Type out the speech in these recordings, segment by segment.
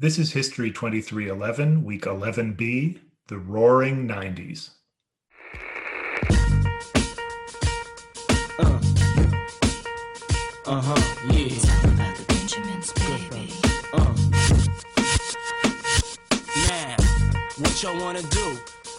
This is History 2311, Week 11B, The Roaring 90s. Uh huh, yeah. the Benjamins, baby. Uh. Now, what y'all wanna do?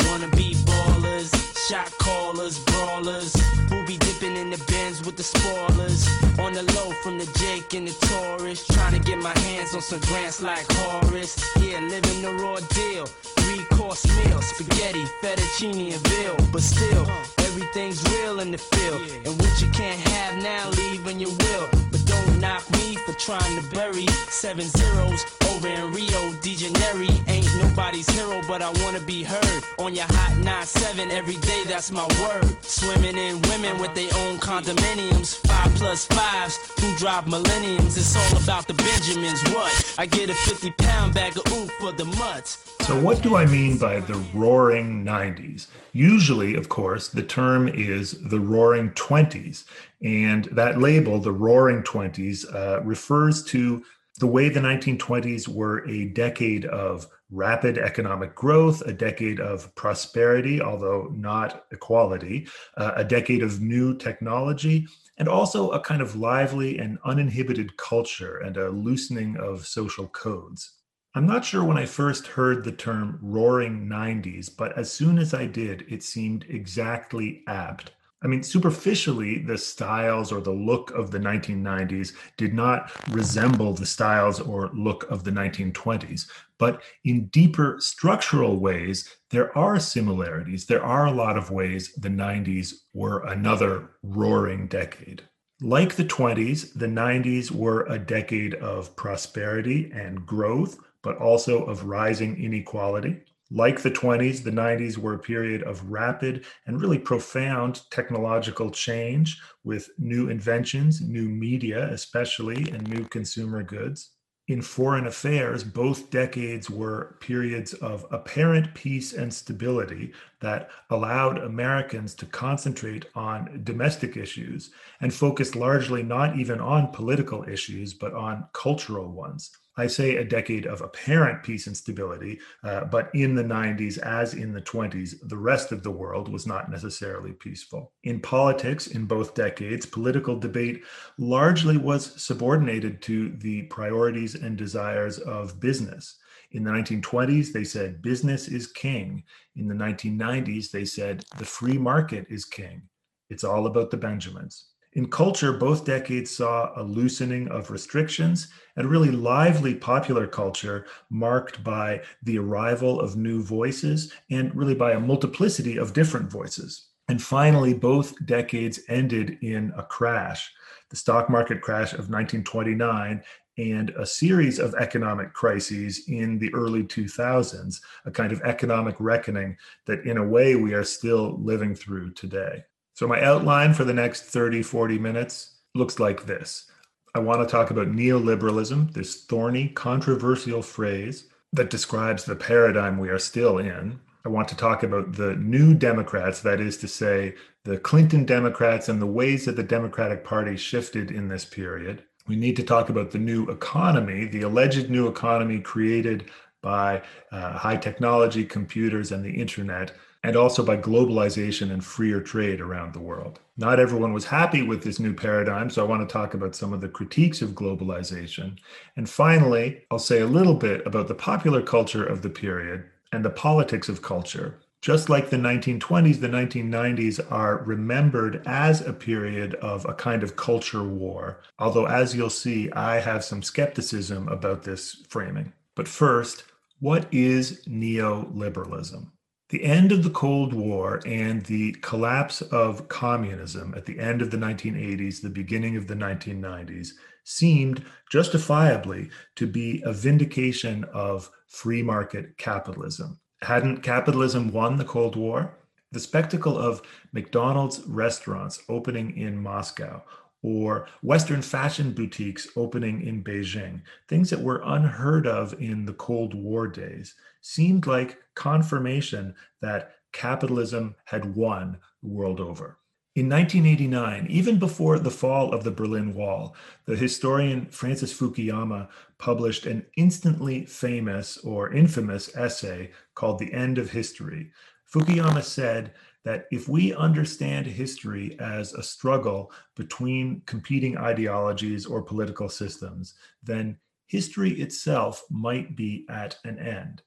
Wanna be ballers, shot callers, brawlers, who be dipping in the bins with the spoilers. On the low from the Jake and the Taurus, trying to get my hands on some grants like Horace. Yeah, living the raw deal. Three course meal, spaghetti, fettuccine, and veal. But still, everything's real in the field. And what you can't have now, leave when you will. Don't knock me for trying to bury seven zeros over in Rio de Janeiro. Ain't nobody's hero, but I wanna be heard on your hot 9-7 every day. That's my word. Swimming in women with their own condominiums, five plus fives who drive millenniums. It's all about the Benjamins. What? I get a 50 pound bag of ooh for the mutts. So, what do I mean by the roaring 90s? Usually, of course, the term is the roaring 20s. And that label, the roaring 20s, uh, refers to the way the 1920s were a decade of rapid economic growth, a decade of prosperity, although not equality, uh, a decade of new technology, and also a kind of lively and uninhibited culture and a loosening of social codes. I'm not sure when I first heard the term roaring 90s, but as soon as I did, it seemed exactly apt. I mean, superficially, the styles or the look of the 1990s did not resemble the styles or look of the 1920s. But in deeper structural ways, there are similarities. There are a lot of ways the 90s were another roaring decade. Like the 20s, the 90s were a decade of prosperity and growth but also of rising inequality. Like the 20s, the 90s were a period of rapid and really profound technological change with new inventions, new media, especially, and new consumer goods. In foreign affairs, both decades were periods of apparent peace and stability that allowed Americans to concentrate on domestic issues and focus largely not even on political issues, but on cultural ones. I say a decade of apparent peace and stability, uh, but in the 90s, as in the 20s, the rest of the world was not necessarily peaceful. In politics, in both decades, political debate largely was subordinated to the priorities and desires of business. In the 1920s, they said business is king. In the 1990s, they said the free market is king. It's all about the Benjamins. In culture, both decades saw a loosening of restrictions and really lively popular culture marked by the arrival of new voices and really by a multiplicity of different voices. And finally, both decades ended in a crash the stock market crash of 1929 and a series of economic crises in the early 2000s, a kind of economic reckoning that, in a way, we are still living through today. So, my outline for the next 30, 40 minutes looks like this. I want to talk about neoliberalism, this thorny, controversial phrase that describes the paradigm we are still in. I want to talk about the new Democrats, that is to say, the Clinton Democrats and the ways that the Democratic Party shifted in this period. We need to talk about the new economy, the alleged new economy created by uh, high technology, computers, and the internet and also by globalization and freer trade around the world. Not everyone was happy with this new paradigm, so I want to talk about some of the critiques of globalization. And finally, I'll say a little bit about the popular culture of the period and the politics of culture. Just like the 1920s, the 1990s are remembered as a period of a kind of culture war. Although, as you'll see, I have some skepticism about this framing. But first, what is neoliberalism? The end of the Cold War and the collapse of communism at the end of the 1980s, the beginning of the 1990s, seemed justifiably to be a vindication of free market capitalism. Hadn't capitalism won the Cold War? The spectacle of McDonald's restaurants opening in Moscow or Western fashion boutiques opening in Beijing, things that were unheard of in the Cold War days, seemed like confirmation that capitalism had won the world over. In 1989, even before the fall of the Berlin Wall, the historian Francis Fukuyama published an instantly famous or infamous essay called The End of History. Fukuyama said that if we understand history as a struggle between competing ideologies or political systems, then history itself might be at an end.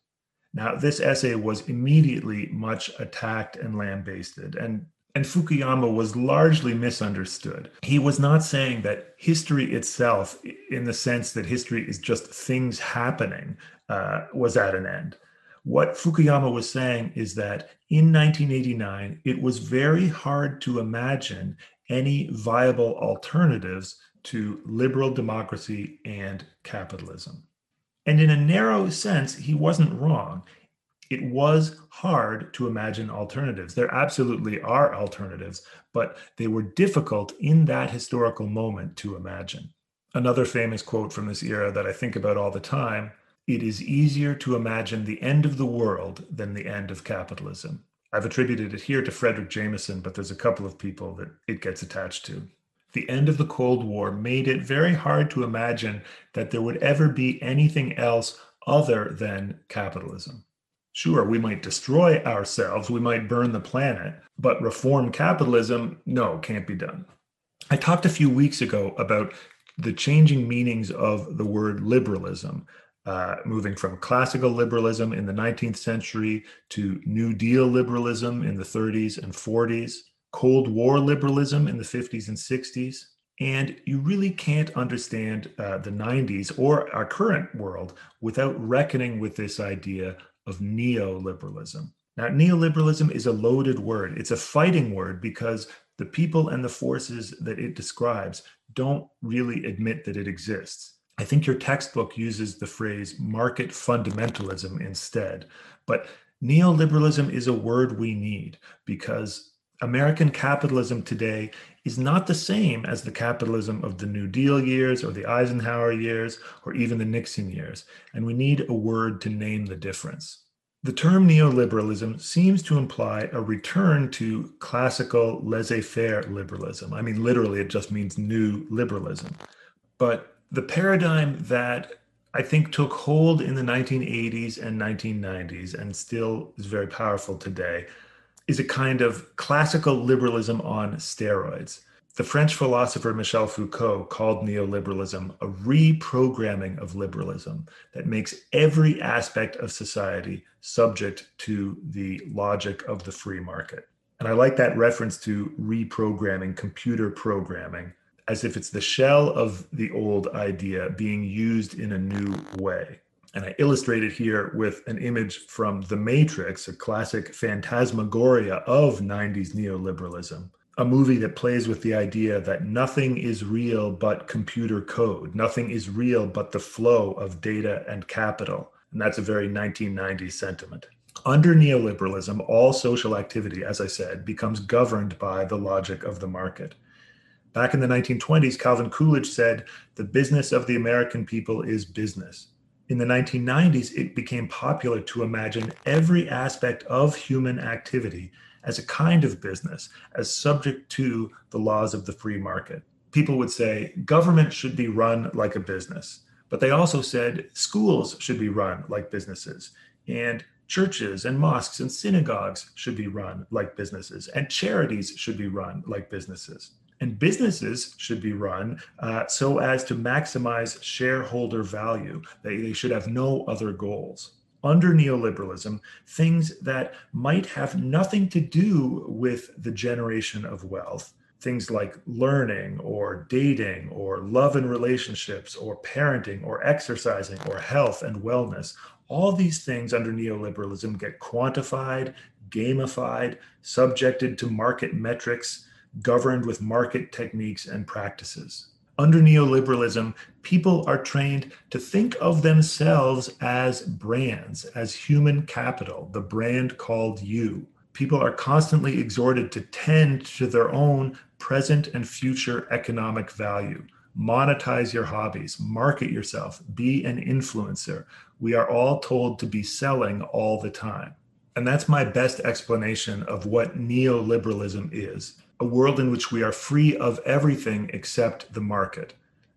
Now, this essay was immediately much attacked and lambasted, and and Fukuyama was largely misunderstood. He was not saying that history itself, in the sense that history is just things happening, uh, was at an end. What Fukuyama was saying is that in 1989, it was very hard to imagine any viable alternatives to liberal democracy and capitalism. And in a narrow sense, he wasn't wrong it was hard to imagine alternatives. There absolutely are alternatives, but they were difficult in that historical moment to imagine. Another famous quote from this era that I think about all the time it is easier to imagine the end of the world than the end of capitalism. I've attributed it here to Frederick Jameson, but there's a couple of people that it gets attached to. The end of the Cold War made it very hard to imagine that there would ever be anything else other than capitalism. Sure, we might destroy ourselves, we might burn the planet, but reform capitalism, no, can't be done. I talked a few weeks ago about the changing meanings of the word liberalism, uh, moving from classical liberalism in the 19th century to New Deal liberalism in the 30s and 40s, Cold War liberalism in the 50s and 60s. And you really can't understand uh, the 90s or our current world without reckoning with this idea of neoliberalism. Now, neoliberalism is a loaded word. It's a fighting word because the people and the forces that it describes don't really admit that it exists. I think your textbook uses the phrase market fundamentalism instead. But neoliberalism is a word we need because American capitalism today is not the same as the capitalism of the New Deal years or the Eisenhower years or even the Nixon years. And we need a word to name the difference. The term neoliberalism seems to imply a return to classical laissez faire liberalism. I mean, literally, it just means new liberalism. But the paradigm that I think took hold in the 1980s and 1990s and still is very powerful today is a kind of classical liberalism on steroids. The French philosopher Michel Foucault called neoliberalism a reprogramming of liberalism that makes every aspect of society subject to the logic of the free market. And I like that reference to reprogramming, computer programming, as if it's the shell of the old idea being used in a new way. And I illustrate it here with an image from The Matrix, a classic phantasmagoria of 90s neoliberalism, a movie that plays with the idea that nothing is real but computer code, nothing is real but the flow of data and capital. And that's a very 1990s sentiment. Under neoliberalism, all social activity, as I said, becomes governed by the logic of the market. Back in the 1920s, Calvin Coolidge said, The business of the American people is business in the 1990s, it became popular to imagine every aspect of human activity as a kind of business, as subject to the laws of the free market. People would say government should be run like a business, but they also said schools should be run like businesses, and churches and mosques and synagogues should be run like businesses, and charities should be run like businesses. And businesses should be run uh, so as to maximize shareholder value. They, they should have no other goals. Under neoliberalism, things that might have nothing to do with the generation of wealth, things like learning or dating or love and relationships or parenting or exercising or health and wellness, all these things under neoliberalism get quantified, gamified, subjected to market metrics governed with market techniques and practices. Under neoliberalism, people are trained to think of themselves as brands, as human capital, the brand called you. People are constantly exhorted to tend to their own present and future economic value. Monetize your hobbies, market yourself, be an influencer. We are all told to be selling all the time. And that's my best explanation of what neoliberalism is a world in which we are free of everything except the market.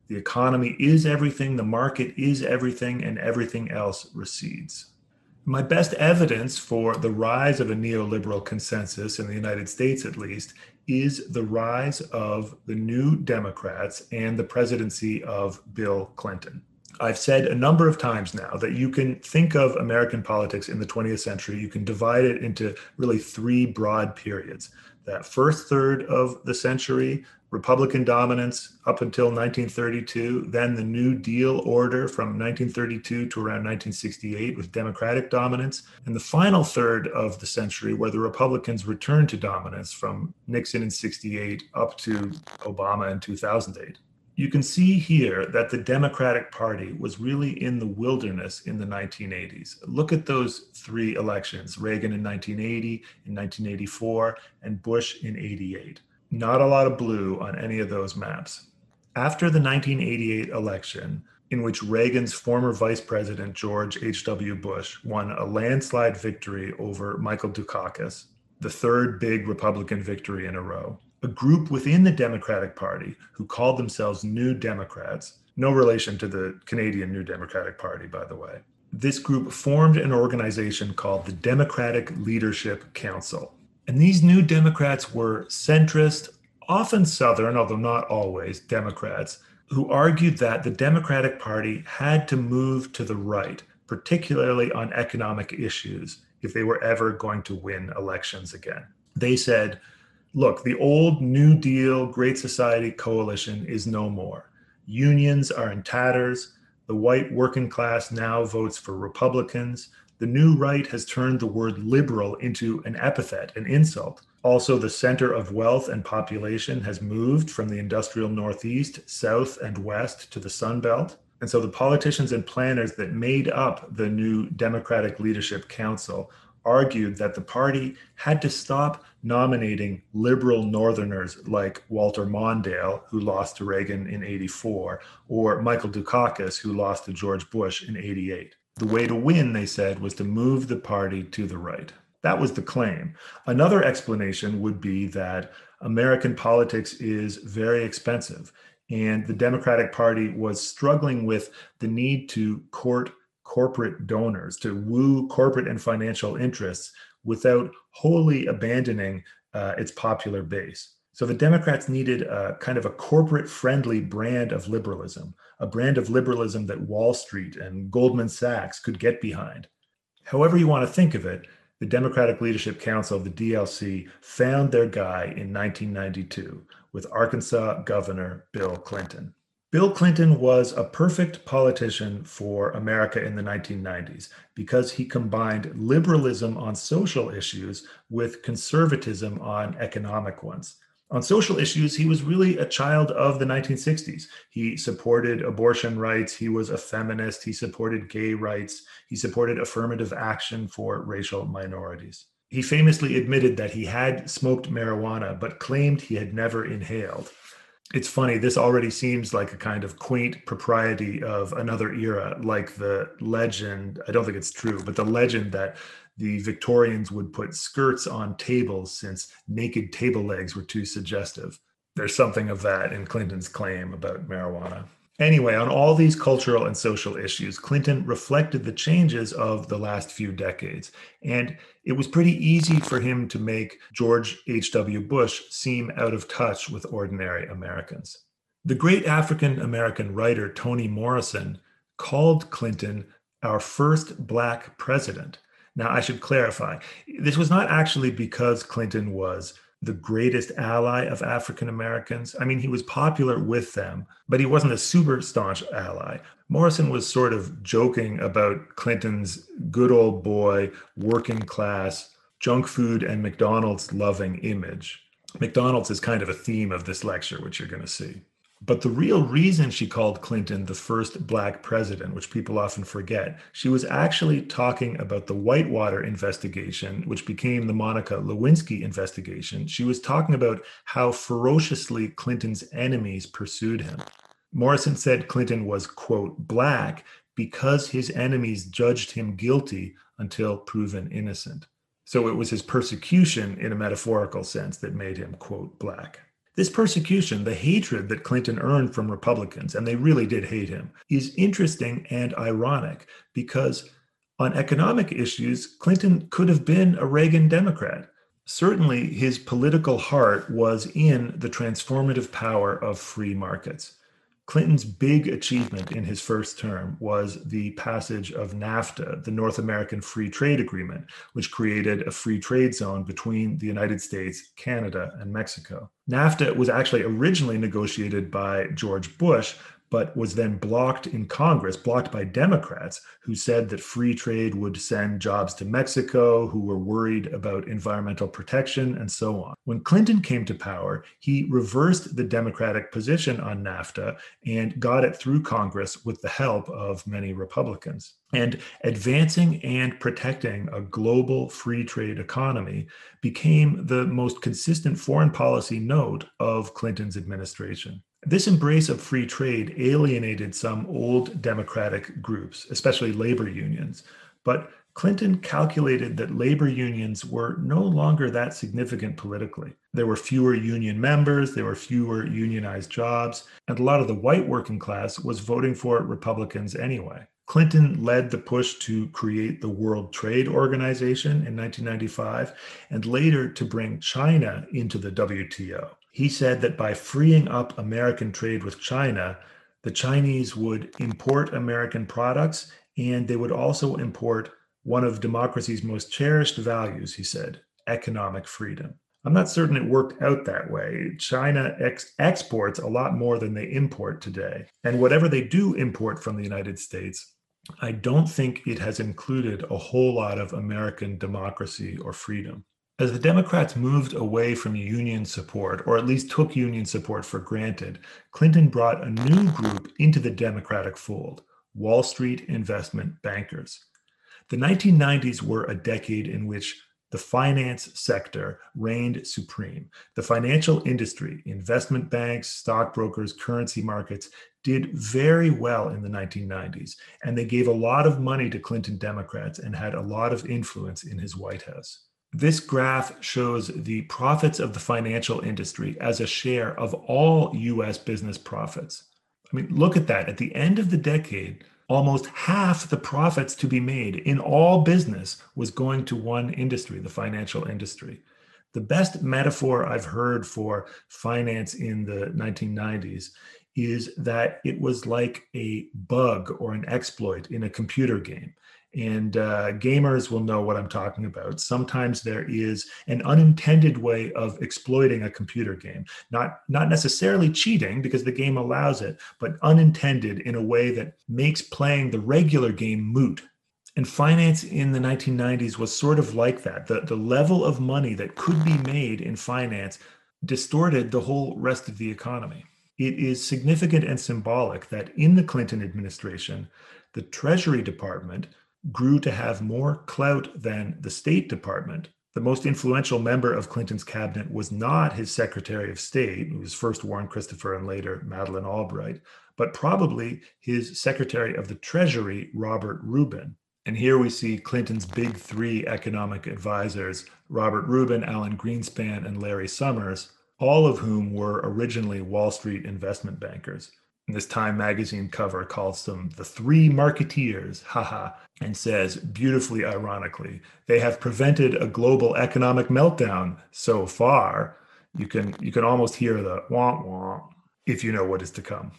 The economy is everything, the market is everything, and everything else recedes. My best evidence for the rise of a neoliberal consensus in the United States, at least, is the rise of the New Democrats and the presidency of Bill Clinton. I've said a number of times now that you can think of American politics in the 20th century, you can divide it into really three broad periods. That first third of the century, Republican dominance up until 1932, then the New Deal order from 1932 to around 1968 with Democratic dominance, and the final third of the century where the Republicans returned to dominance from Nixon in 68 up to Obama in 2008 you can see here that the Democratic Party was really in the wilderness in the 1980s. Look at those three elections Reagan in 1980, in 1984, and Bush in 88. Not a lot of blue on any of those maps. After the 1988 election, in which Reagan's former vice president, George H.W. Bush, won a landslide victory over Michael Dukakis, the third big Republican victory in a row a group within the Democratic Party who called themselves New Democrats, no relation to the Canadian New Democratic Party, by the way. This group formed an organization called the Democratic Leadership Council. And these New Democrats were centrist, often Southern, although not always, Democrats who argued that the Democratic Party had to move to the right, particularly on economic issues, if they were ever going to win elections again. They said, look, the old New Deal Great Society coalition is no more. Unions are in tatters. The white working class now votes for Republicans. The new right has turned the word liberal into an epithet, an insult. Also, the center of wealth and population has moved from the industrial Northeast, South, and West to the Sun Belt. And so the politicians and planners that made up the new Democratic Leadership Council argued that the party had to stop nominating liberal Northerners like Walter Mondale, who lost to Reagan in 84, or Michael Dukakis, who lost to George Bush in 88. The way to win, they said, was to move the party to the right. That was the claim. Another explanation would be that American politics is very expensive, and the Democratic Party was struggling with the need to court corporate donors, to woo corporate and financial interests without wholly abandoning uh, its popular base. So the Democrats needed a kind of a corporate friendly brand of liberalism, a brand of liberalism that Wall Street and Goldman Sachs could get behind. However, you want to think of it, the Democratic Leadership Council, the DLC, found their guy in 1992 with Arkansas Governor Bill Clinton. Bill Clinton was a perfect politician for America in the 1990s because he combined liberalism on social issues with conservatism on economic ones. On social issues, he was really a child of the 1960s. He supported abortion rights, he was a feminist, he supported gay rights, he supported affirmative action for racial minorities. He famously admitted that he had smoked marijuana, but claimed he had never inhaled it's funny this already seems like a kind of quaint propriety of another era like the legend i don't think it's true but the legend that the victorians would put skirts on tables since naked table legs were too suggestive. There's something of that in clinton's claim about marijuana Anyway, on all these cultural and social issues, Clinton reflected the changes of the last few decades. And it was pretty easy for him to make George H.W. Bush seem out of touch with ordinary Americans. The great African American writer Toni Morrison called Clinton our first Black president. Now, I should clarify this was not actually because Clinton was the greatest ally of African Americans. I mean, he was popular with them, but he wasn't a super staunch ally. Morrison was sort of joking about Clinton's good old boy, working class, junk food and McDonald's loving image. McDonald's is kind of a theme of this lecture, which you're going to see. But the real reason she called Clinton the first black president, which people often forget, she was actually talking about the Whitewater investigation, which became the Monica Lewinsky investigation. She was talking about how ferociously Clinton's enemies pursued him. Morrison said Clinton was, quote, black because his enemies judged him guilty until proven innocent. So it was his persecution in a metaphorical sense that made him, quote, black. This persecution, the hatred that Clinton earned from Republicans, and they really did hate him, is interesting and ironic because on economic issues, Clinton could have been a Reagan Democrat. Certainly, his political heart was in the transformative power of free markets. Clinton's big achievement in his first term was the passage of NAFTA, the North American Free Trade Agreement, which created a free trade zone between the United States, Canada, and Mexico. NAFTA was actually originally negotiated by George Bush, but was then blocked in Congress, blocked by Democrats who said that free trade would send jobs to Mexico, who were worried about environmental protection, and so on. When Clinton came to power, he reversed the Democratic position on NAFTA and got it through Congress with the help of many Republicans. And advancing and protecting a global free trade economy became the most consistent foreign policy note of Clinton's administration. This embrace of free trade alienated some old democratic groups, especially labor unions. But Clinton calculated that labor unions were no longer that significant politically. There were fewer union members, there were fewer unionized jobs, and a lot of the white working class was voting for Republicans anyway. Clinton led the push to create the World Trade Organization in 1995 and later to bring China into the WTO he said that by freeing up American trade with China, the Chinese would import American products and they would also import one of democracy's most cherished values, he said, economic freedom. I'm not certain it worked out that way. China ex- exports a lot more than they import today. And whatever they do import from the United States, I don't think it has included a whole lot of American democracy or freedom. As the Democrats moved away from union support, or at least took union support for granted, Clinton brought a new group into the Democratic fold Wall Street investment bankers. The 1990s were a decade in which the finance sector reigned supreme. The financial industry, investment banks, stockbrokers, currency markets did very well in the 1990s, and they gave a lot of money to Clinton Democrats and had a lot of influence in his White House. This graph shows the profits of the financial industry as a share of all US business profits. I mean, look at that. At the end of the decade, almost half the profits to be made in all business was going to one industry, the financial industry. The best metaphor I've heard for finance in the 1990s is that it was like a bug or an exploit in a computer game and uh, gamers will know what I'm talking about. Sometimes there is an unintended way of exploiting a computer game, not not necessarily cheating because the game allows it, but unintended in a way that makes playing the regular game moot. And finance in the 1990s was sort of like that. The, the level of money that could be made in finance distorted the whole rest of the economy. It is significant and symbolic that in the Clinton administration, the Treasury Department grew to have more clout than the State Department. The most influential member of Clinton's cabinet was not his Secretary of State, who was first Warren Christopher and later Madeleine Albright, but probably his Secretary of the Treasury, Robert Rubin. And here we see Clinton's big three economic advisors Robert Rubin, Alan Greenspan, and Larry Summers, all of whom were originally Wall Street investment bankers this Time magazine cover calls them the three marketeers, haha, and says beautifully ironically, they have prevented a global economic meltdown so far. You can you can almost hear the wah wah if you know what is to come.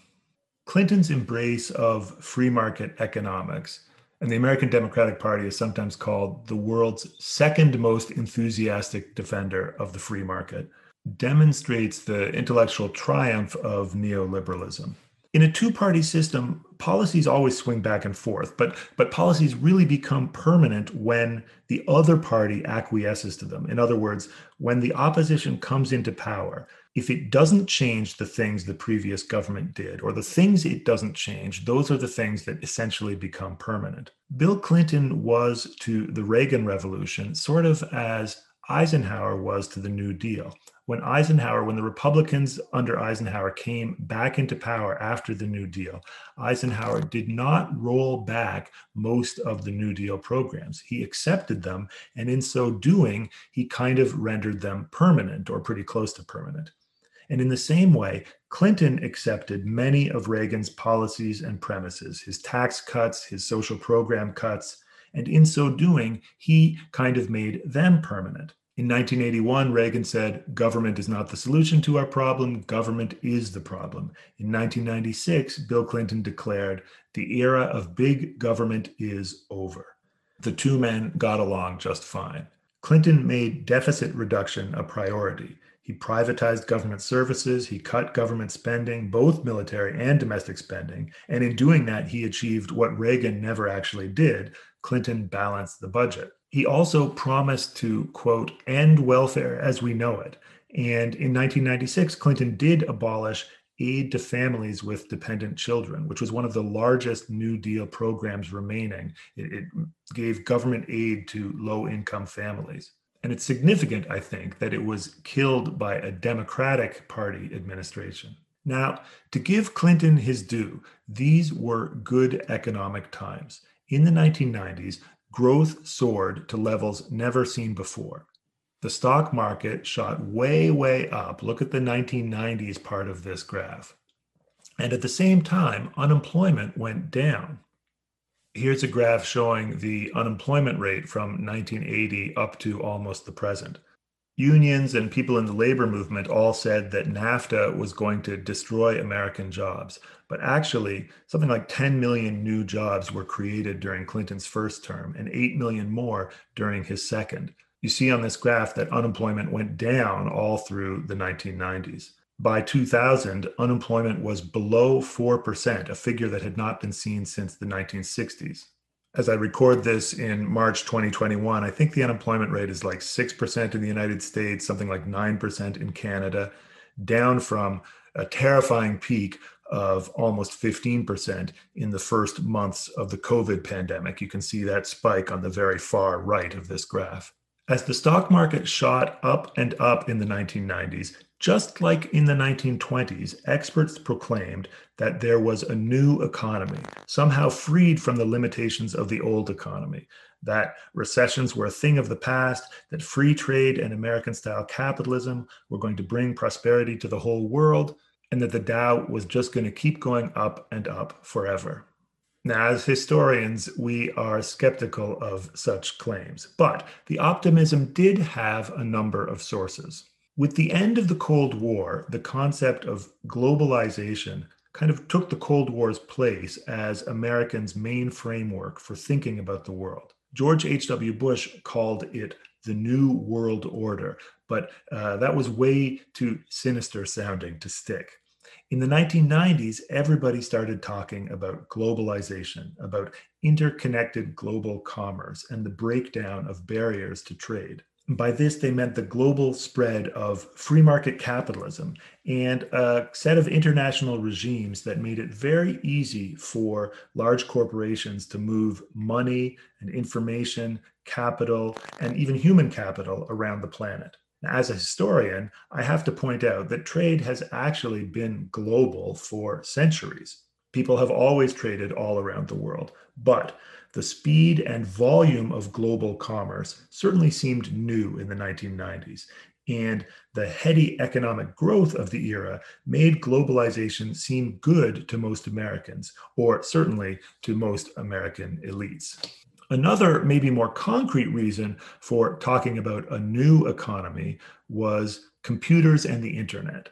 Clinton's embrace of free market economics and the American Democratic Party is sometimes called the world's second most enthusiastic defender of the free market, demonstrates the intellectual triumph of neoliberalism in a two-party system policies always swing back and forth but but policies really become permanent when the other party acquiesces to them. In other words when the opposition comes into power if it doesn't change the things the previous government did or the things it doesn't change those are the things that essentially become permanent. Bill clinton was to the reagan revolution sort of as eisenhower was to the new deal when Eisenhower, when the Republicans under Eisenhower came back into power after the New Deal, Eisenhower did not roll back most of the New Deal programs. He accepted them, and in so doing, he kind of rendered them permanent or pretty close to permanent. And in the same way, Clinton accepted many of Reagan's policies and premises, his tax cuts, his social program cuts, and in so doing, he kind of made them permanent. In 1981, Reagan said, Government is not the solution to our problem, government is the problem. In 1996, Bill Clinton declared, The era of big government is over. The two men got along just fine. Clinton made deficit reduction a priority. He privatized government services, he cut government spending, both military and domestic spending, and in doing that, he achieved what Reagan never actually did Clinton balanced the budget. He also promised to, quote, end welfare as we know it. And in 1996, Clinton did abolish aid to families with dependent children, which was one of the largest New Deal programs remaining. It, it gave government aid to low income families. And it's significant, I think, that it was killed by a Democratic Party administration. Now, to give Clinton his due, these were good economic times. In the 1990s, growth soared to levels never seen before. The stock market shot way, way up. Look at the 1990s part of this graph. And at the same time, unemployment went down. Here's a graph showing the unemployment rate from 1980 up to almost the present. Unions and people in the labor movement all said that NAFTA was going to destroy American jobs. But actually, something like 10 million new jobs were created during Clinton's first term and 8 million more during his second. You see on this graph that unemployment went down all through the 1990s. By 2000, unemployment was below 4%, a figure that had not been seen since the 1960s. As I record this in March 2021, I think the unemployment rate is like 6% in the United States, something like 9% in Canada, down from a terrifying peak of almost 15% in the first months of the COVID pandemic. You can see that spike on the very far right of this graph. As the stock market shot up and up in the 1990s, just like in the 1920s, experts proclaimed that there was a new economy, somehow freed from the limitations of the old economy, that recessions were a thing of the past, that free trade and American style capitalism were going to bring prosperity to the whole world, and that the Dow was just going to keep going up and up forever. Now, as historians, we are skeptical of such claims, but the optimism did have a number of sources. With the end of the Cold War, the concept of globalization kind of took the Cold War's place as Americans' main framework for thinking about the world. George H.W. Bush called it the New World Order, but uh, that was way too sinister sounding to stick. In the 1990s, everybody started talking about globalization, about interconnected global commerce, and the breakdown of barriers to trade. By this, they meant the global spread of free market capitalism and a set of international regimes that made it very easy for large corporations to move money and information, capital, and even human capital around the planet. As a historian, I have to point out that trade has actually been global for centuries. People have always traded all around the world, but the speed and volume of global commerce certainly seemed new in the 1990s. And the heady economic growth of the era made globalization seem good to most Americans, or certainly to most American elites. Another, maybe more concrete reason for talking about a new economy was computers and the internet.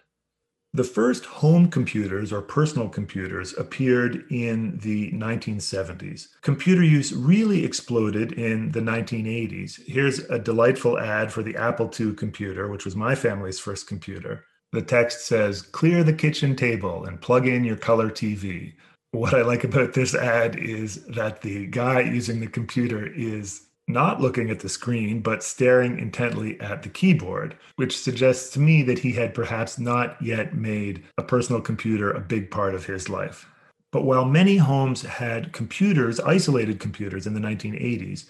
The first home computers or personal computers appeared in the 1970s. Computer use really exploded in the 1980s. Here's a delightful ad for the Apple II computer, which was my family's first computer. The text says, Clear the kitchen table and plug in your color TV. What I like about this ad is that the guy using the computer is not looking at the screen, but staring intently at the keyboard, which suggests to me that he had perhaps not yet made a personal computer a big part of his life. But while many homes had computers, isolated computers in the 1980s,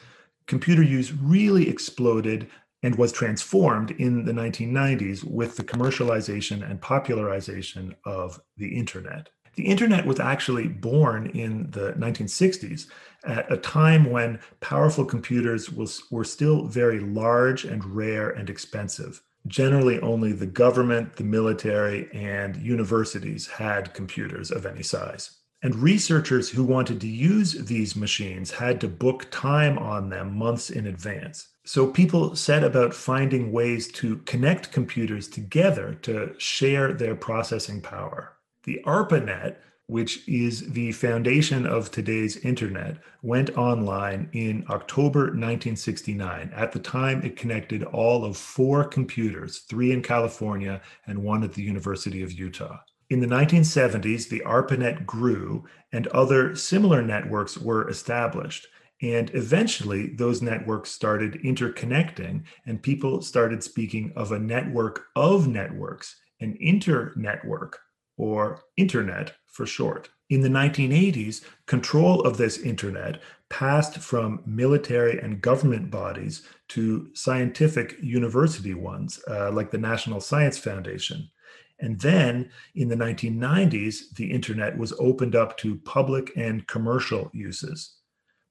computer use really exploded and was transformed in the 1990s with the commercialization and popularization of the internet. The internet was actually born in the 1960s at a time when powerful computers was, were still very large and rare and expensive. Generally, only the government, the military, and universities had computers of any size. And researchers who wanted to use these machines had to book time on them months in advance. So people set about finding ways to connect computers together to share their processing power. The ARPANET, which is the foundation of today's internet, went online in October 1969. At the time, it connected all of four computers, three in California and one at the University of Utah. In the 1970s, the ARPANET grew and other similar networks were established. And eventually, those networks started interconnecting, and people started speaking of a network of networks, an internetwork, or internet for short. In the 1980s, control of this internet passed from military and government bodies to scientific university ones, uh, like the National Science Foundation. And then in the 1990s, the internet was opened up to public and commercial uses.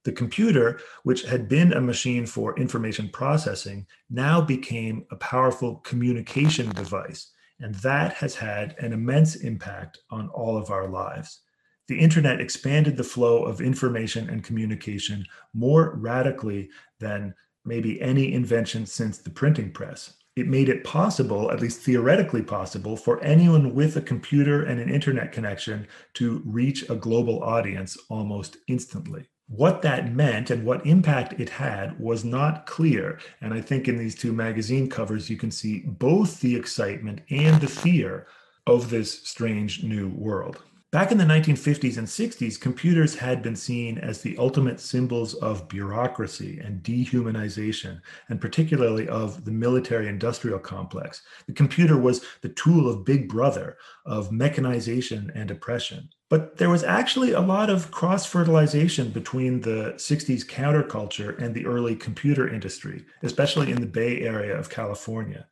The computer, which had been a machine for information processing, now became a powerful communication device. And that has had an immense impact on all of our lives. The internet expanded the flow of information and communication more radically than maybe any invention since the printing press. It made it possible, at least theoretically possible, for anyone with a computer and an internet connection to reach a global audience almost instantly. What that meant and what impact it had was not clear. And I think in these two magazine covers, you can see both the excitement and the fear of this strange new world. Back in the 1950s and 60s, computers had been seen as the ultimate symbols of bureaucracy and dehumanization, and particularly of the military industrial complex. The computer was the tool of Big Brother, of mechanization and oppression. But there was actually a lot of cross fertilization between the 60s counterculture and the early computer industry, especially in the Bay Area of California.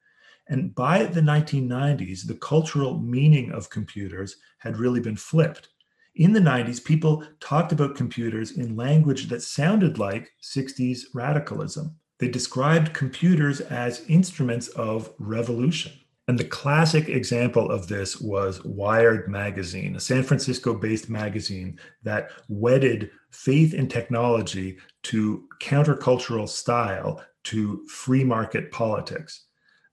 And by the 1990s, the cultural meaning of computers had really been flipped. In the 90s, people talked about computers in language that sounded like 60s radicalism. They described computers as instruments of revolution. And the classic example of this was Wired Magazine, a San Francisco based magazine that wedded faith in technology to countercultural style to free market politics.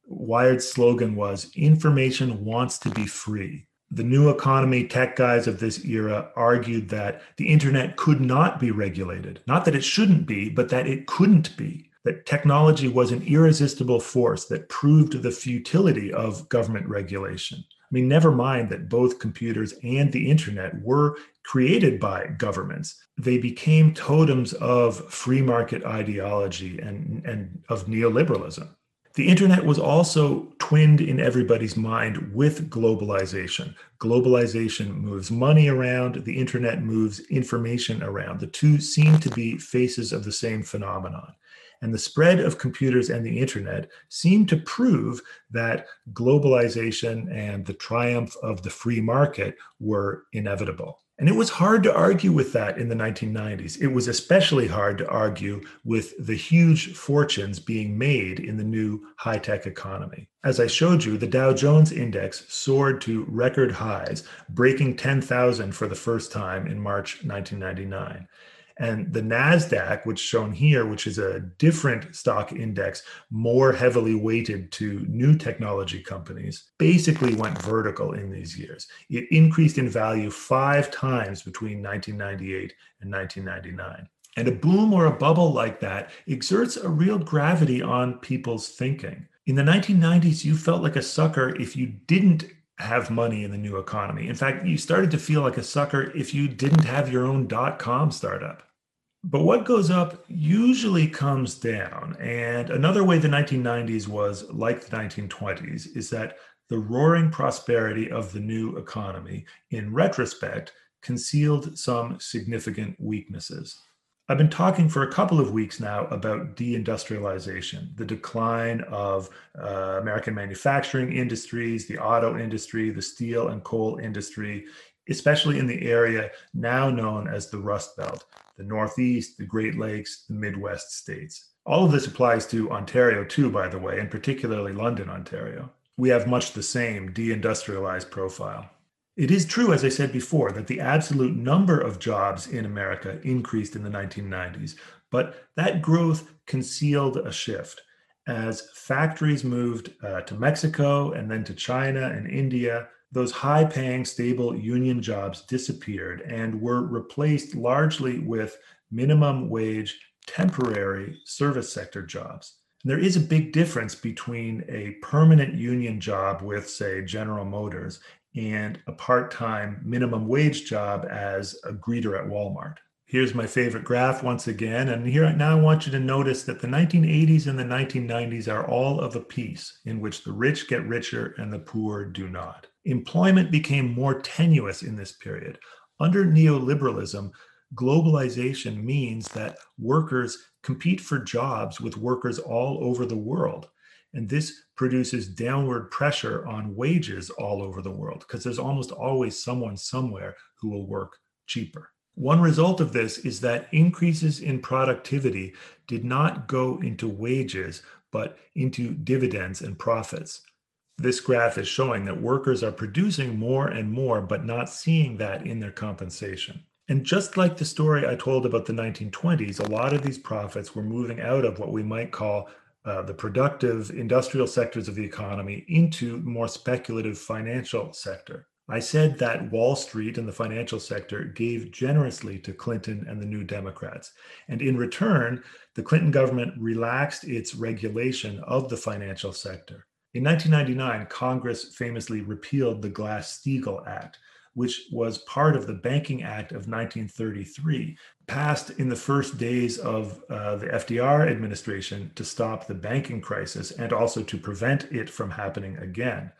Wired's slogan was Information wants to be free. The new economy tech guys of this era argued that the internet could not be regulated. Not that it shouldn't be, but that it couldn't be. That technology was an irresistible force that proved the futility of government regulation. I mean, never mind that both computers and the internet were created by governments. They became totems of free market ideology and, and of neoliberalism. The internet was also twinned in everybody's mind with globalization. Globalization moves money around, the internet moves information around. The two seem to be faces of the same phenomenon. And the spread of computers and the internet seem to prove that globalization and the triumph of the free market were inevitable. And it was hard to argue with that in the 1990s. It was especially hard to argue with the huge fortunes being made in the new high tech economy. As I showed you, the Dow Jones index soared to record highs, breaking 10,000 for the first time in March 1999. And the NASDAQ, which shown here, which is a different stock index, more heavily weighted to new technology companies, basically went vertical in these years. It increased in value five times between 1998 and 1999. And a boom or a bubble like that exerts a real gravity on people's thinking. In the 1990s, you felt like a sucker if you didn't have money in the new economy. In fact, you started to feel like a sucker if you didn't have your own dot com startup. But what goes up usually comes down. And another way the 1990s was like the 1920s is that the roaring prosperity of the new economy, in retrospect, concealed some significant weaknesses. I've been talking for a couple of weeks now about deindustrialization, the decline of uh, American manufacturing industries, the auto industry, the steel and coal industry, especially in the area now known as the Rust Belt, the Northeast, the Great Lakes, the Midwest states. All of this applies to Ontario too, by the way, and particularly London, Ontario. We have much the same deindustrialized profile. It is true, as I said before, that the absolute number of jobs in America increased in the 1990s, but that growth concealed a shift. As factories moved uh, to Mexico and then to China and India, those high paying, stable union jobs disappeared and were replaced largely with minimum wage, temporary service sector jobs. And there is a big difference between a permanent union job with, say, General Motors and a part time minimum wage job as a greeter at Walmart. Here's my favorite graph once again. And here now I want you to notice that the 1980s and the 1990s are all of a piece in which the rich get richer and the poor do not. Employment became more tenuous in this period. Under neoliberalism, globalization means that workers compete for jobs with workers all over the world. And this produces downward pressure on wages all over the world because there's almost always someone somewhere who will work cheaper. One result of this is that increases in productivity did not go into wages, but into dividends and profits. This graph is showing that workers are producing more and more, but not seeing that in their compensation. And just like the story I told about the 1920s, a lot of these profits were moving out of what we might call uh, the productive industrial sectors of the economy into more speculative financial sector. I said that Wall Street and the financial sector gave generously to Clinton and the New Democrats. And in return, the Clinton government relaxed its regulation of the financial sector. In 1999, Congress famously repealed the Glass Steagall Act, which was part of the Banking Act of 1933, passed in the first days of uh, the FDR administration to stop the banking crisis and also to prevent it from happening again.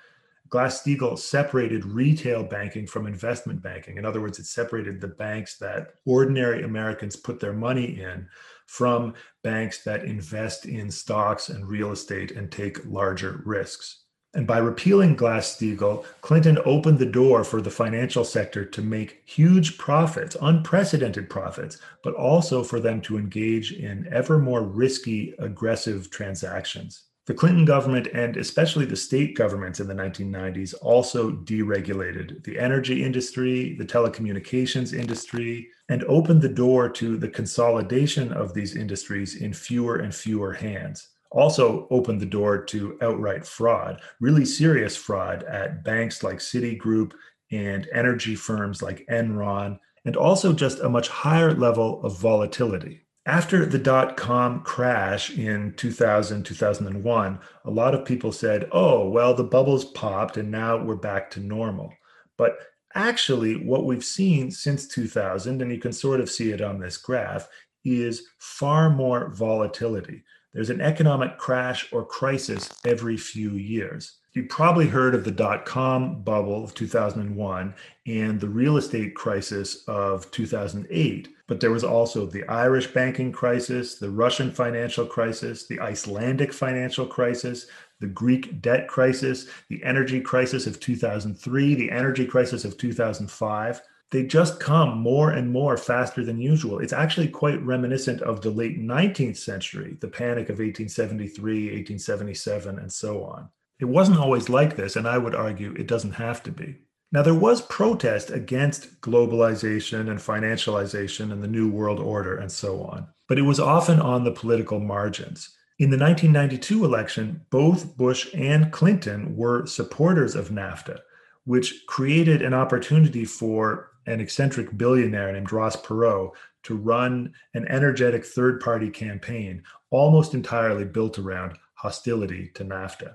Glass Steagall separated retail banking from investment banking. In other words, it separated the banks that ordinary Americans put their money in from banks that invest in stocks and real estate and take larger risks. And by repealing Glass-Steagall, Clinton opened the door for the financial sector to make huge profits, unprecedented profits, but also for them to engage in ever more risky, aggressive transactions. The Clinton government and especially the state governments in the 1990s also deregulated the energy industry, the telecommunications industry, and opened the door to the consolidation of these industries in fewer and fewer hands also opened the door to outright fraud, really serious fraud at banks like Citigroup and energy firms like Enron, and also just a much higher level of volatility. After the dot com crash in 2000, 2001, a lot of people said, oh, well, the bubbles popped and now we're back to normal. But actually, what we've seen since 2000, and you can sort of see it on this graph, is far more volatility. There's an economic crash or crisis every few years. You probably heard of the dot com bubble of 2001 and the real estate crisis of 2008. But there was also the Irish banking crisis, the Russian financial crisis, the Icelandic financial crisis, the Greek debt crisis, the energy crisis of 2003, the energy crisis of 2005 they just come more and more faster than usual. It's actually quite reminiscent of the late 19th century, the panic of 1873, 1877, and so on. It wasn't always like this, and I would argue it doesn't have to be. Now, there was protest against globalization and financialization and the New World Order and so on, but it was often on the political margins. In the 1992 election, both Bush and Clinton were supporters of NAFTA, which created an opportunity for an eccentric billionaire named Ross Perot to run an energetic third party campaign almost entirely built around hostility to NAFTA.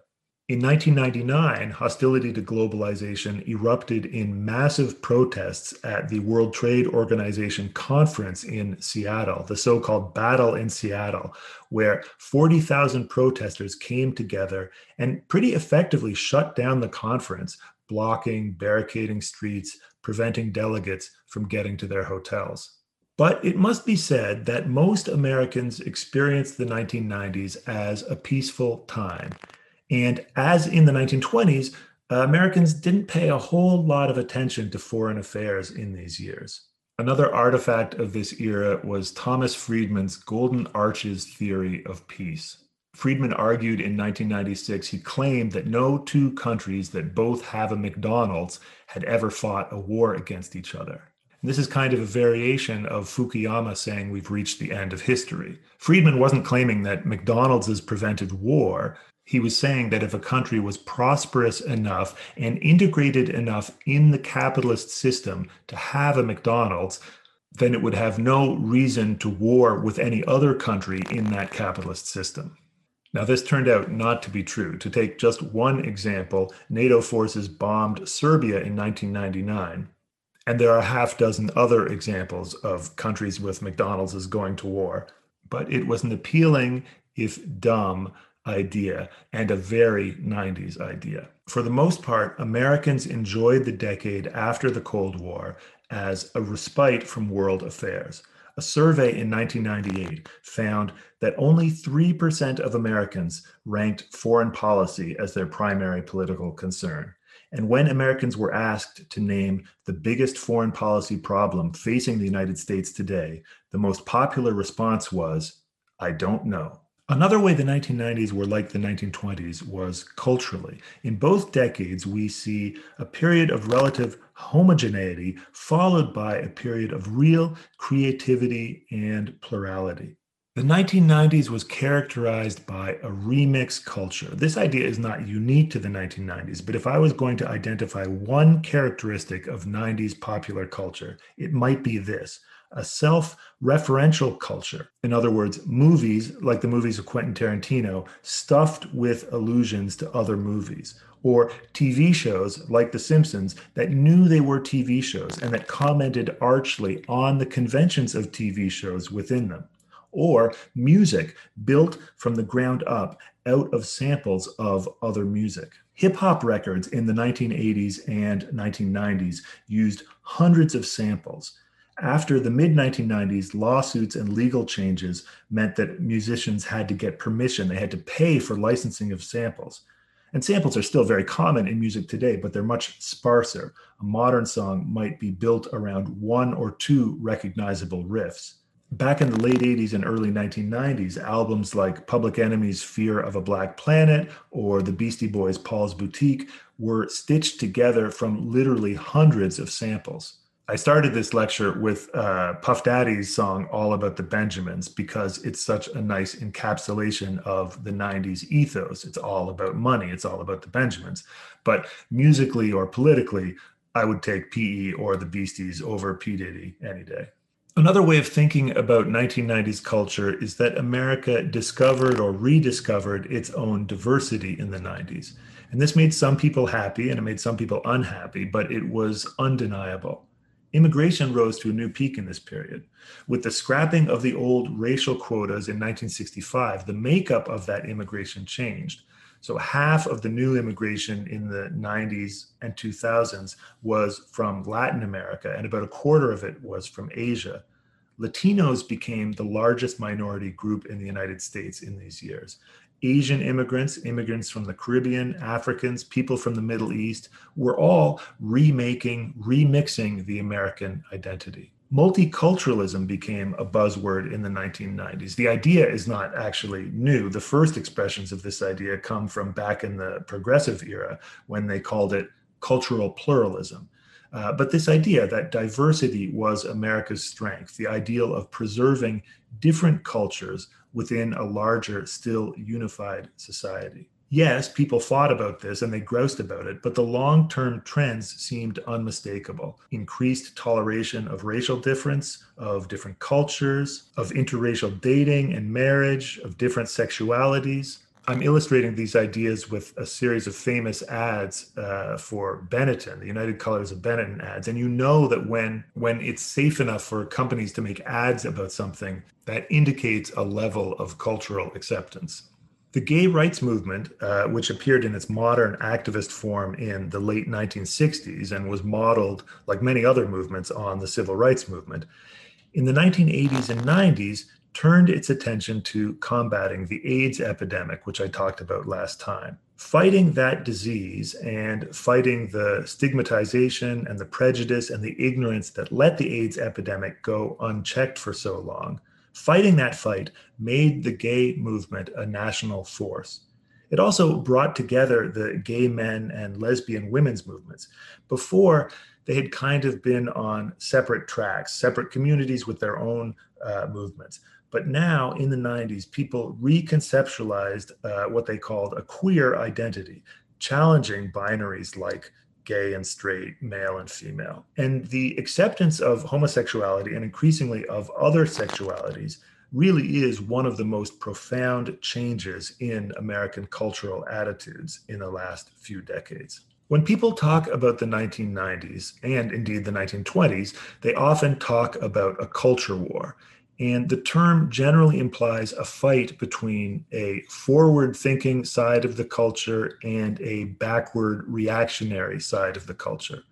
In 1999, hostility to globalization erupted in massive protests at the World Trade Organization conference in Seattle, the so called Battle in Seattle, where 40,000 protesters came together and pretty effectively shut down the conference, blocking, barricading streets, preventing delegates from getting to their hotels. But it must be said that most Americans experienced the 1990s as a peaceful time. And as in the 1920s, uh, Americans didn't pay a whole lot of attention to foreign affairs in these years. Another artifact of this era was Thomas Friedman's Golden Arches theory of peace. Friedman argued in 1996, he claimed that no two countries that both have a McDonald's had ever fought a war against each other. And this is kind of a variation of Fukuyama saying we've reached the end of history. Friedman wasn't claiming that McDonald's has prevented war. He was saying that if a country was prosperous enough and integrated enough in the capitalist system to have a McDonald's, then it would have no reason to war with any other country in that capitalist system. Now, this turned out not to be true. To take just one example, NATO forces bombed Serbia in 1999. And there are a half dozen other examples of countries with McDonald's as going to war. But it was an appealing, if dumb, idea and a very 90s idea. For the most part, Americans enjoyed the decade after the Cold War as a respite from world affairs. A survey in 1998 found that only 3% of Americans ranked foreign policy as their primary political concern. And when Americans were asked to name the biggest foreign policy problem facing the United States today, the most popular response was, I don't know. Another way the 1990s were like the 1920s was culturally. In both decades, we see a period of relative homogeneity followed by a period of real creativity and plurality. The 1990s was characterized by a remix culture. This idea is not unique to the 1990s, but if I was going to identify one characteristic of 90s popular culture, it might be this a self referential culture. In other words, movies like the movies of Quentin Tarantino, stuffed with allusions to other movies, or TV shows like The Simpsons that knew they were TV shows and that commented archly on the conventions of TV shows within them, or music built from the ground up out of samples of other music. Hip hop records in the 1980s and 1990s used hundreds of samples after the mid 1990s, lawsuits and legal changes meant that musicians had to get permission. They had to pay for licensing of samples. And samples are still very common in music today, but they're much sparser. A modern song might be built around one or two recognizable riffs. Back in the late 80s and early 1990s, albums like Public Enemy's Fear of a Black Planet or the Beastie Boys' Paul's Boutique were stitched together from literally hundreds of samples. I started this lecture with uh, Puff Daddy's song All About the Benjamins because it's such a nice encapsulation of the 90s ethos. It's all about money, it's all about the Benjamins. But musically or politically, I would take PE or the Beasties over P. Diddy any day. Another way of thinking about 1990s culture is that America discovered or rediscovered its own diversity in the 90s. And this made some people happy and it made some people unhappy, but it was undeniable. Immigration rose to a new peak in this period. With the scrapping of the old racial quotas in 1965, the makeup of that immigration changed. So, half of the new immigration in the 90s and 2000s was from Latin America, and about a quarter of it was from Asia. Latinos became the largest minority group in the United States in these years. Asian immigrants, immigrants from the Caribbean, Africans, people from the Middle East, were all remaking, remixing the American identity. Multiculturalism became a buzzword in the 1990s. The idea is not actually new. The first expressions of this idea come from back in the progressive era when they called it cultural pluralism. Uh, but this idea that diversity was America's strength, the ideal of preserving different cultures within a larger, still unified society. Yes, people thought about this and they groused about it, but the long term trends seemed unmistakable. Increased toleration of racial difference, of different cultures, of interracial dating and marriage, of different sexualities, I'm illustrating these ideas with a series of famous ads uh, for Benetton, the United Colors of Benetton ads. And you know that when when it's safe enough for companies to make ads about something, that indicates a level of cultural acceptance. The gay rights movement, uh, which appeared in its modern activist form in the late 1960s and was modeled, like many other movements, on the civil rights movement, in the 1980s and 90s, turned its attention to combating the AIDS epidemic, which I talked about last time. Fighting that disease and fighting the stigmatization and the prejudice and the ignorance that let the AIDS epidemic go unchecked for so long, fighting that fight made the gay movement a national force. It also brought together the gay men and lesbian women's movements. Before, they had kind of been on separate tracks, separate communities with their own uh, movements. But now in the 90s, people reconceptualized uh, what they called a queer identity, challenging binaries like gay and straight, male and female. And the acceptance of homosexuality and increasingly of other sexualities really is one of the most profound changes in American cultural attitudes in the last few decades. When people talk about the 1990s and indeed the 1920s, they often talk about a culture war. And the term generally implies a fight between a forward thinking side of the culture and a backward reactionary side of the culture.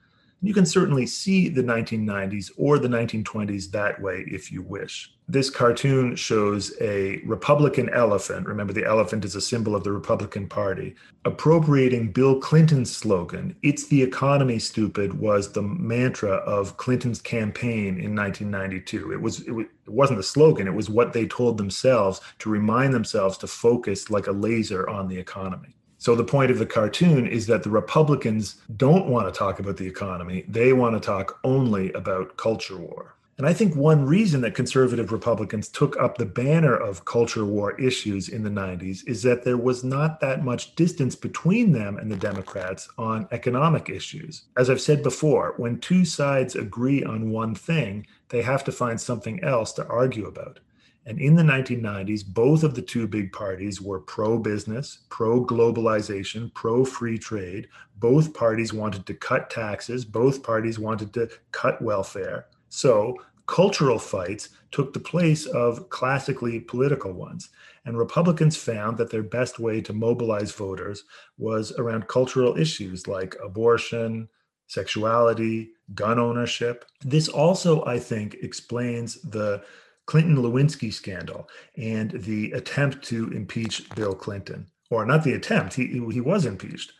You can certainly see the 1990s or the 1920s that way if you wish. This cartoon shows a Republican elephant. Remember, the elephant is a symbol of the Republican Party, appropriating Bill Clinton's slogan, It's the economy, stupid, was the mantra of Clinton's campaign in 1992. It, was, it, was, it wasn't the slogan, it was what they told themselves to remind themselves to focus like a laser on the economy. So the point of the cartoon is that the Republicans don't want to talk about the economy. They want to talk only about culture war. And I think one reason that conservative Republicans took up the banner of culture war issues in the 90s is that there was not that much distance between them and the Democrats on economic issues. As I've said before, when two sides agree on one thing, they have to find something else to argue about. And in the 1990s, both of the two big parties were pro business, pro globalization, pro free trade. Both parties wanted to cut taxes, both parties wanted to cut welfare. So cultural fights took the place of classically political ones. And Republicans found that their best way to mobilize voters was around cultural issues like abortion, sexuality, gun ownership. This also, I think, explains the Clinton Lewinsky scandal and the attempt to impeach Bill Clinton, or not the attempt, he, he was impeached.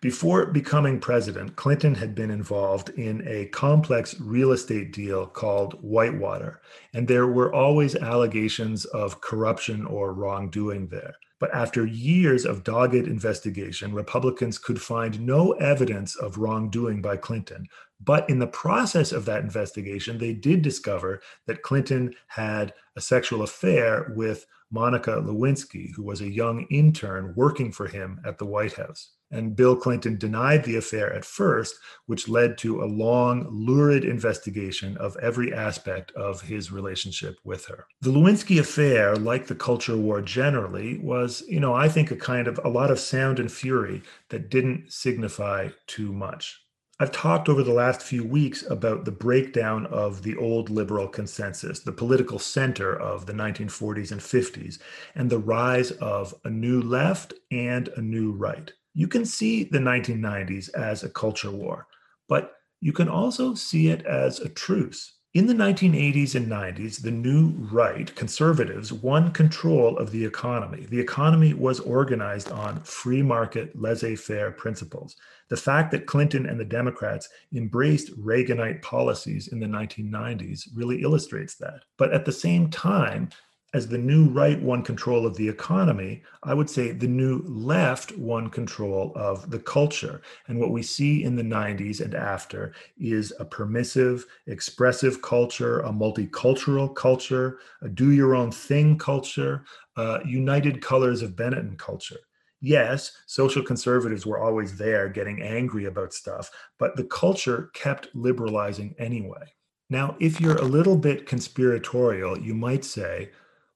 Before becoming president, Clinton had been involved in a complex real estate deal called Whitewater, and there were always allegations of corruption or wrongdoing there. But after years of dogged investigation, Republicans could find no evidence of wrongdoing by Clinton, but in the process of that investigation, they did discover that Clinton had a sexual affair with Monica Lewinsky, who was a young intern working for him at the White House. And Bill Clinton denied the affair at first, which led to a long, lurid investigation of every aspect of his relationship with her. The Lewinsky affair, like the culture war generally, was, you know, I think a kind of a lot of sound and fury that didn't signify too much. I've talked over the last few weeks about the breakdown of the old liberal consensus, the political center of the 1940s and 50s, and the rise of a new left and a new right. You can see the 1990s as a culture war, but you can also see it as a truce. In the 1980s and 90s, the new right, conservatives, won control of the economy. The economy was organized on free market, laissez faire principles. The fact that Clinton and the Democrats embraced Reaganite policies in the 1990s really illustrates that. But at the same time, as the new right won control of the economy, I would say the new left won control of the culture. And what we see in the 90s and after is a permissive, expressive culture, a multicultural culture, a do your own thing culture, uh, united colors of Benetton culture. Yes, social conservatives were always there getting angry about stuff, but the culture kept liberalizing anyway. Now, if you're a little bit conspiratorial, you might say,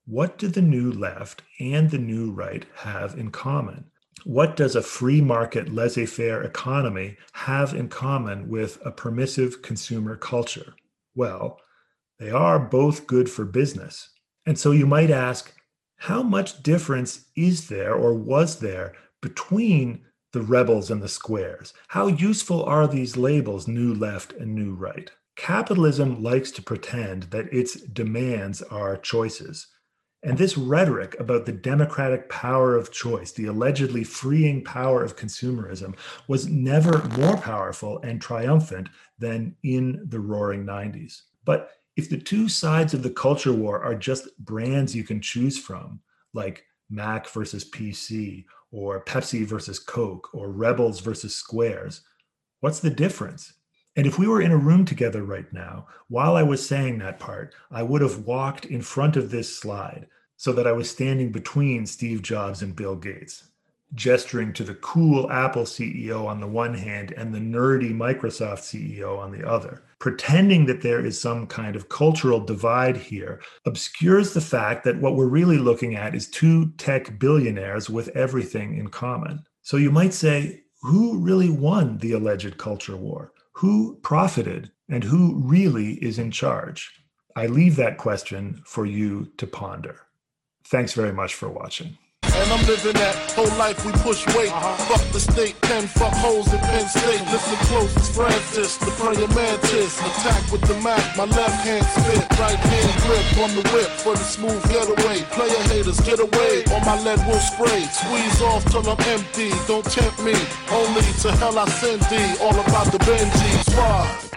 what do the new left and the new right have in common? What does a free market, laissez faire economy have in common with a permissive consumer culture? Well, they are both good for business. And so you might ask, how much difference is there or was there between the rebels and the squares? How useful are these labels, new left and new right? capitalism likes to pretend that its demands are choices. And this rhetoric about the democratic power of choice, the allegedly freeing power of consumerism, was never more powerful and triumphant than in the roaring 90s. But if the two sides of the culture war are just brands you can choose from, like Mac versus PC, or Pepsi versus Coke, or Rebels versus Squares, what's the difference? And if we were in a room together right now, while I was saying that part, I would have walked in front of this slide so that I was standing between Steve Jobs and Bill Gates, gesturing to the cool Apple CEO on the one hand and the nerdy Microsoft CEO on the other. Pretending that there is some kind of cultural divide here obscures the fact that what we're really looking at is two tech billionaires with everything in common. So you might say, who really won the alleged culture war? Who profited and who really is in charge? I leave that question for you to ponder. Thanks very much for watching. And I'm living that whole life we push weight. Uh-huh. Fuck the state, pen, fuck holes in Penn State. Listen close, it's Francis, the prayer mantis. Attack with the Mac, my left hand spit, right hand grip on the whip for the smooth getaway. Player haters, get away, or my lead will spray. Squeeze off till I'm empty, don't tempt me. Only to hell I send thee, all about the Benji squad.